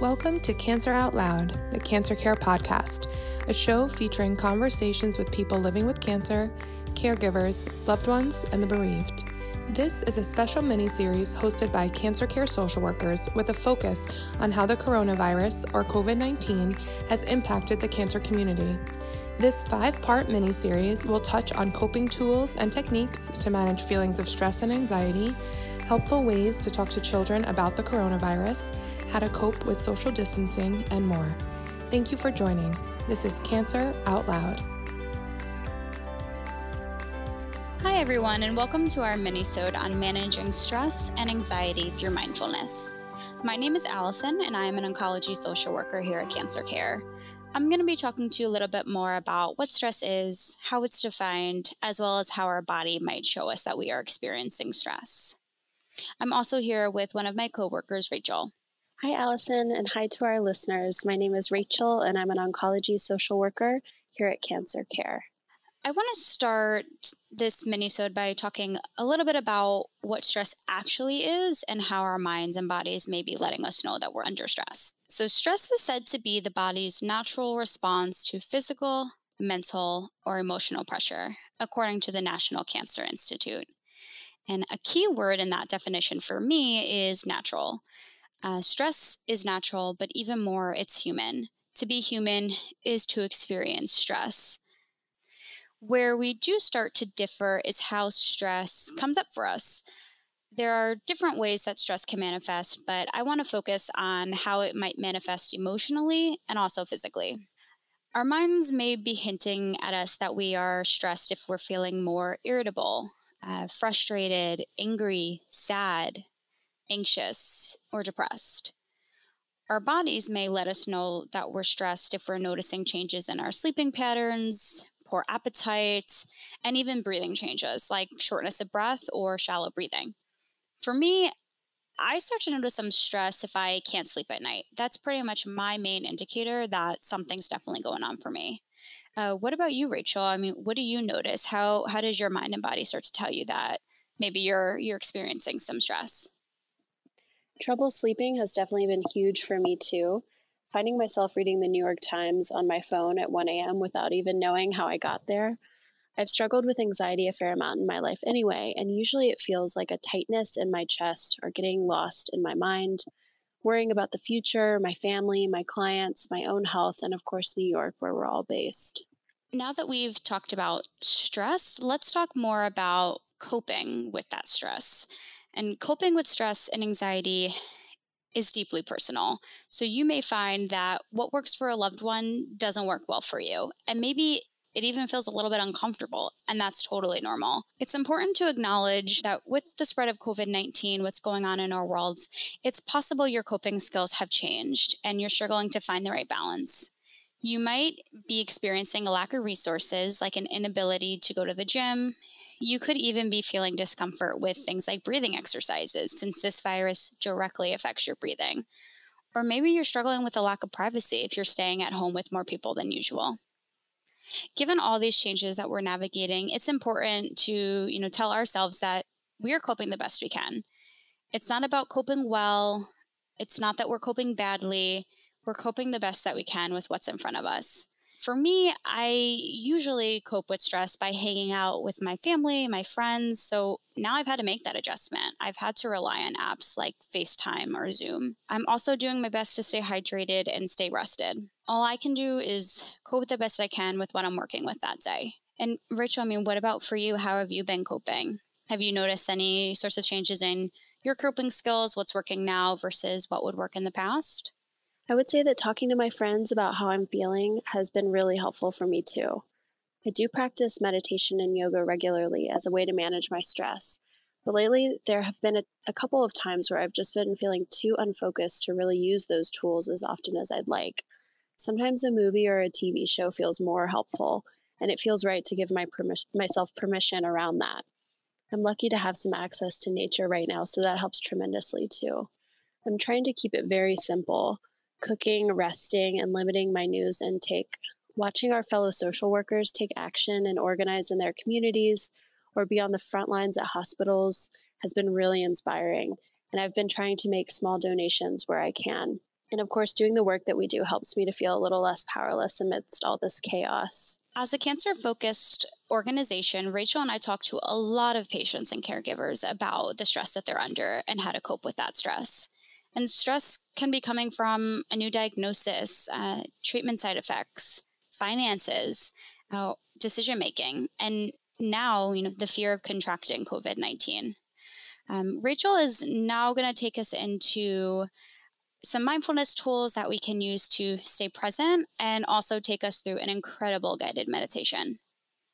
Welcome to Cancer Out Loud, the Cancer Care Podcast, a show featuring conversations with people living with cancer, caregivers, loved ones, and the bereaved. This is a special mini series hosted by cancer care social workers with a focus on how the coronavirus, or COVID 19, has impacted the cancer community. This five part mini series will touch on coping tools and techniques to manage feelings of stress and anxiety, helpful ways to talk to children about the coronavirus how to cope with social distancing, and more. Thank you for joining. This is Cancer Out Loud. Hi, everyone, and welcome to our mini-sode on managing stress and anxiety through mindfulness. My name is Allison, and I am an oncology social worker here at Cancer Care. I'm going to be talking to you a little bit more about what stress is, how it's defined, as well as how our body might show us that we are experiencing stress. I'm also here with one of my coworkers, Rachel. Hi, Allison, and hi to our listeners. My name is Rachel, and I'm an oncology social worker here at Cancer Care. I want to start this minisode by talking a little bit about what stress actually is and how our minds and bodies may be letting us know that we're under stress. So, stress is said to be the body's natural response to physical, mental, or emotional pressure, according to the National Cancer Institute. And a key word in that definition for me is natural. Uh, stress is natural, but even more, it's human. To be human is to experience stress. Where we do start to differ is how stress comes up for us. There are different ways that stress can manifest, but I want to focus on how it might manifest emotionally and also physically. Our minds may be hinting at us that we are stressed if we're feeling more irritable, uh, frustrated, angry, sad, anxious, or depressed. Our bodies may let us know that we're stressed if we're noticing changes in our sleeping patterns, poor appetite, and even breathing changes like shortness of breath or shallow breathing. For me, I start to notice some stress if I can't sleep at night. That's pretty much my main indicator that something's definitely going on for me. Uh, what about you, Rachel? I mean, what do you notice? How how does your mind and body start to tell you that maybe you're you're experiencing some stress? Trouble sleeping has definitely been huge for me too. Finding myself reading the New York Times on my phone at 1 a.m. without even knowing how I got there. I've struggled with anxiety a fair amount in my life anyway, and usually it feels like a tightness in my chest or getting lost in my mind, worrying about the future, my family, my clients, my own health, and of course, New York, where we're all based. Now that we've talked about stress, let's talk more about coping with that stress. And coping with stress and anxiety is deeply personal. So you may find that what works for a loved one doesn't work well for you. And maybe it even feels a little bit uncomfortable, and that's totally normal. It's important to acknowledge that with the spread of COVID 19, what's going on in our world, it's possible your coping skills have changed and you're struggling to find the right balance. You might be experiencing a lack of resources, like an inability to go to the gym, you could even be feeling discomfort with things like breathing exercises, since this virus directly affects your breathing. Or maybe you're struggling with a lack of privacy if you're staying at home with more people than usual. Given all these changes that we're navigating, it's important to, you know, tell ourselves that we are coping the best we can. It's not about coping well, it's not that we're coping badly, we're coping the best that we can with what's in front of us. For me, I usually cope with stress by hanging out with my family, my friends. So now I've had to make that adjustment. I've had to rely on apps like FaceTime or Zoom. I'm also doing my best to stay hydrated and stay rested. All I can do is cope the best I can with what I'm working with that day. And Rachel, I mean, what about for you? How have you been coping? Have you noticed any sorts of changes in your coping skills? What's working now versus what would work in the past? I would say that talking to my friends about how I'm feeling has been really helpful for me too. I do practice meditation and yoga regularly as a way to manage my stress, but lately there have been a, a, couple of times where I've just been feeling too unfocused to really use those tools as often as I'd like. Sometimes a movie or a TV show feels more helpful, and it feels right to give my permis- myself permission around that. I'm lucky to have some access to nature right now, so that helps tremendously too. I'm trying to keep it very simple cooking, resting, and limiting my news intake. Watching our fellow social workers take action and organize in their communities or be on the front lines at hospitals has been really inspiring, and I've been trying to make small donations where I can. And of course, doing the work that we do helps me to feel a little less powerless amidst all this chaos. As a cancer focused organization, Rachel and I talk to a lot of patients and caregivers about the stress that they're under and how to cope with that stress. And stress can be coming from a new diagnosis, uh, treatment side effects, finances, uh, decision making, and now, you know, the fear of contracting COVID 19. Um, Rachel is now going to take us into some mindfulness tools that we can use to stay present and also take us through an incredible guided meditation.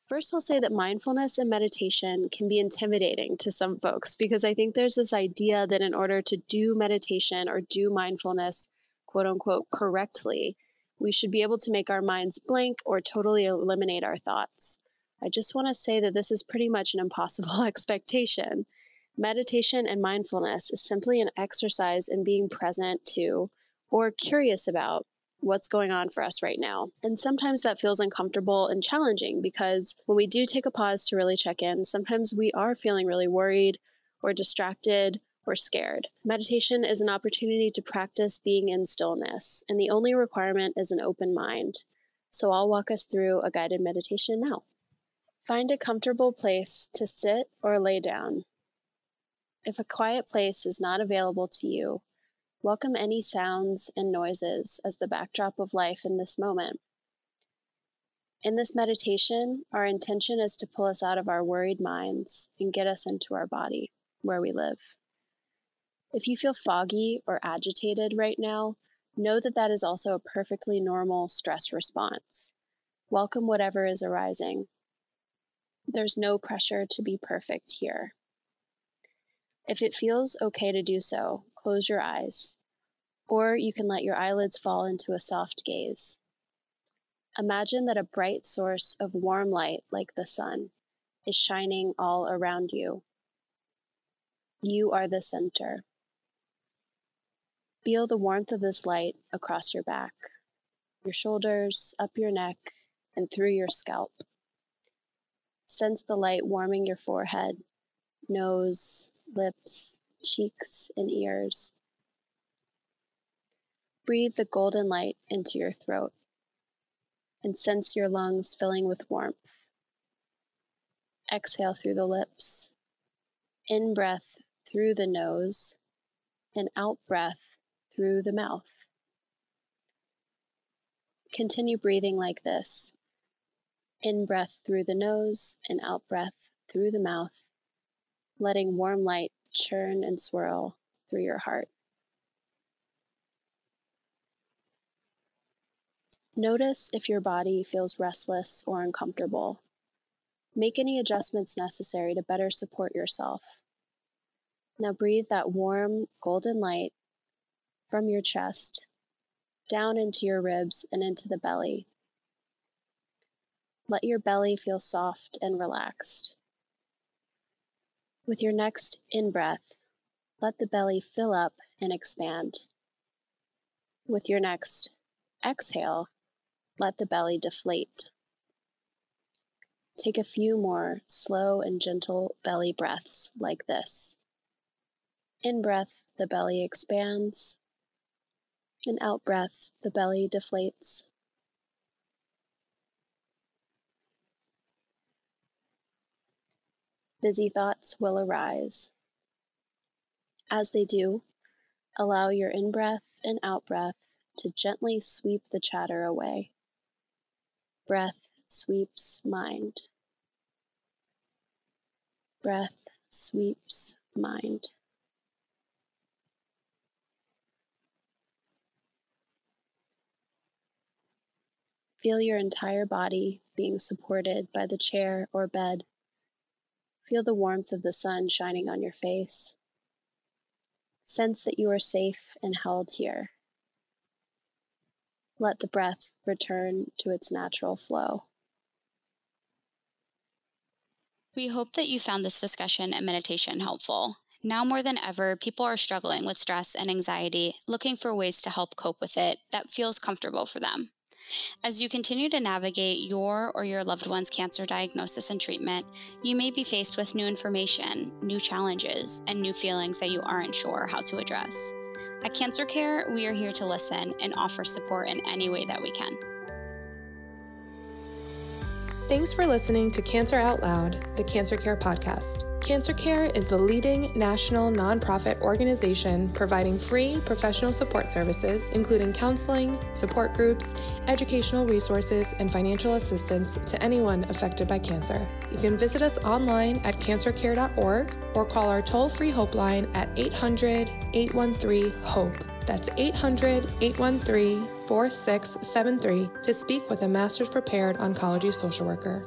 First, I'll say that mindfulness and meditation can be intimidating to some folks because I think there's this idea that in order to do meditation or do mindfulness, quote unquote, correctly, we should be able to make our minds blank or totally eliminate our thoughts. I just want to say that this is pretty much an impossible expectation. Meditation and mindfulness is simply an exercise in being present to or curious about what's going on for us right now. And sometimes that feels uncomfortable and challenging because when we do take a pause to really check in, sometimes we are feeling really worried or distracted or scared. Meditation is an opportunity to practice being in stillness, and the only requirement is an open mind. So I'll walk us through a guided meditation now. Find a comfortable place to sit or lay down. If a quiet place is not available to you, welcome any sounds and noises as the backdrop of life in this moment. In this meditation, our intention is to pull us out of our worried minds and get us into our body, where we live. If you feel foggy or agitated right now, know that that is also a perfectly normal stress response. Welcome whatever is arising. There's no pressure to be perfect here. If it feels okay to do so, close your eyes, or you can let your eyelids fall into a soft gaze. Imagine that a bright source of warm light, like the sun, is shining all around you. You are the center. Feel the warmth of this light across your back, your shoulders, up your neck, and through your scalp. Sense the light warming your forehead, nose, lips, cheeks, and ears. Breathe the golden light into your throat and sense your lungs filling with warmth. Exhale through the lips. In breath through the nose and out breath through the mouth. Continue breathing like this. In breath through the nose and out breath through the mouth letting warm light churn and swirl through your heart. Notice if your body feels restless or uncomfortable. Make any adjustments necessary to better support yourself. Now breathe that warm golden light from your chest down into your ribs and into the belly. Let your belly feel soft and relaxed. With your next in breath, let the belly fill up and expand. With your next exhale, let the belly deflate. Take a few more slow and gentle belly breaths like this. In breath, the belly expands. In out breath, the belly deflates. Busy thoughts will arise. As they do, allow your in breath and out breath to gently sweep the chatter away. Breath sweeps mind. Breath sweeps mind. Feel your entire body being supported by the chair or bed Feel the warmth of the sun shining on your face. Sense that you are safe and held here. Let the breath return to its natural flow. We hope that you found this discussion and meditation helpful. Now more than ever, people are struggling with stress and anxiety, looking for ways to help cope with it that feels comfortable for them. As you continue to navigate your or your loved one's cancer diagnosis and treatment, you may be faced with new information, new challenges, and new feelings that you aren't sure how to address. At Cancer Care, we are here to listen and offer support in any way that we can. Thanks for listening to Cancer Out Loud, the Cancer Care podcast. Cancer Care is the leading national nonprofit organization providing free professional support services, including counseling, support groups, educational resources, and financial assistance to anyone affected by cancer. You can visit us online at cancercare.org or call our toll free Hope line at 800 813 HOPE. That's 800 813 4673 to speak with a master's prepared oncology social worker.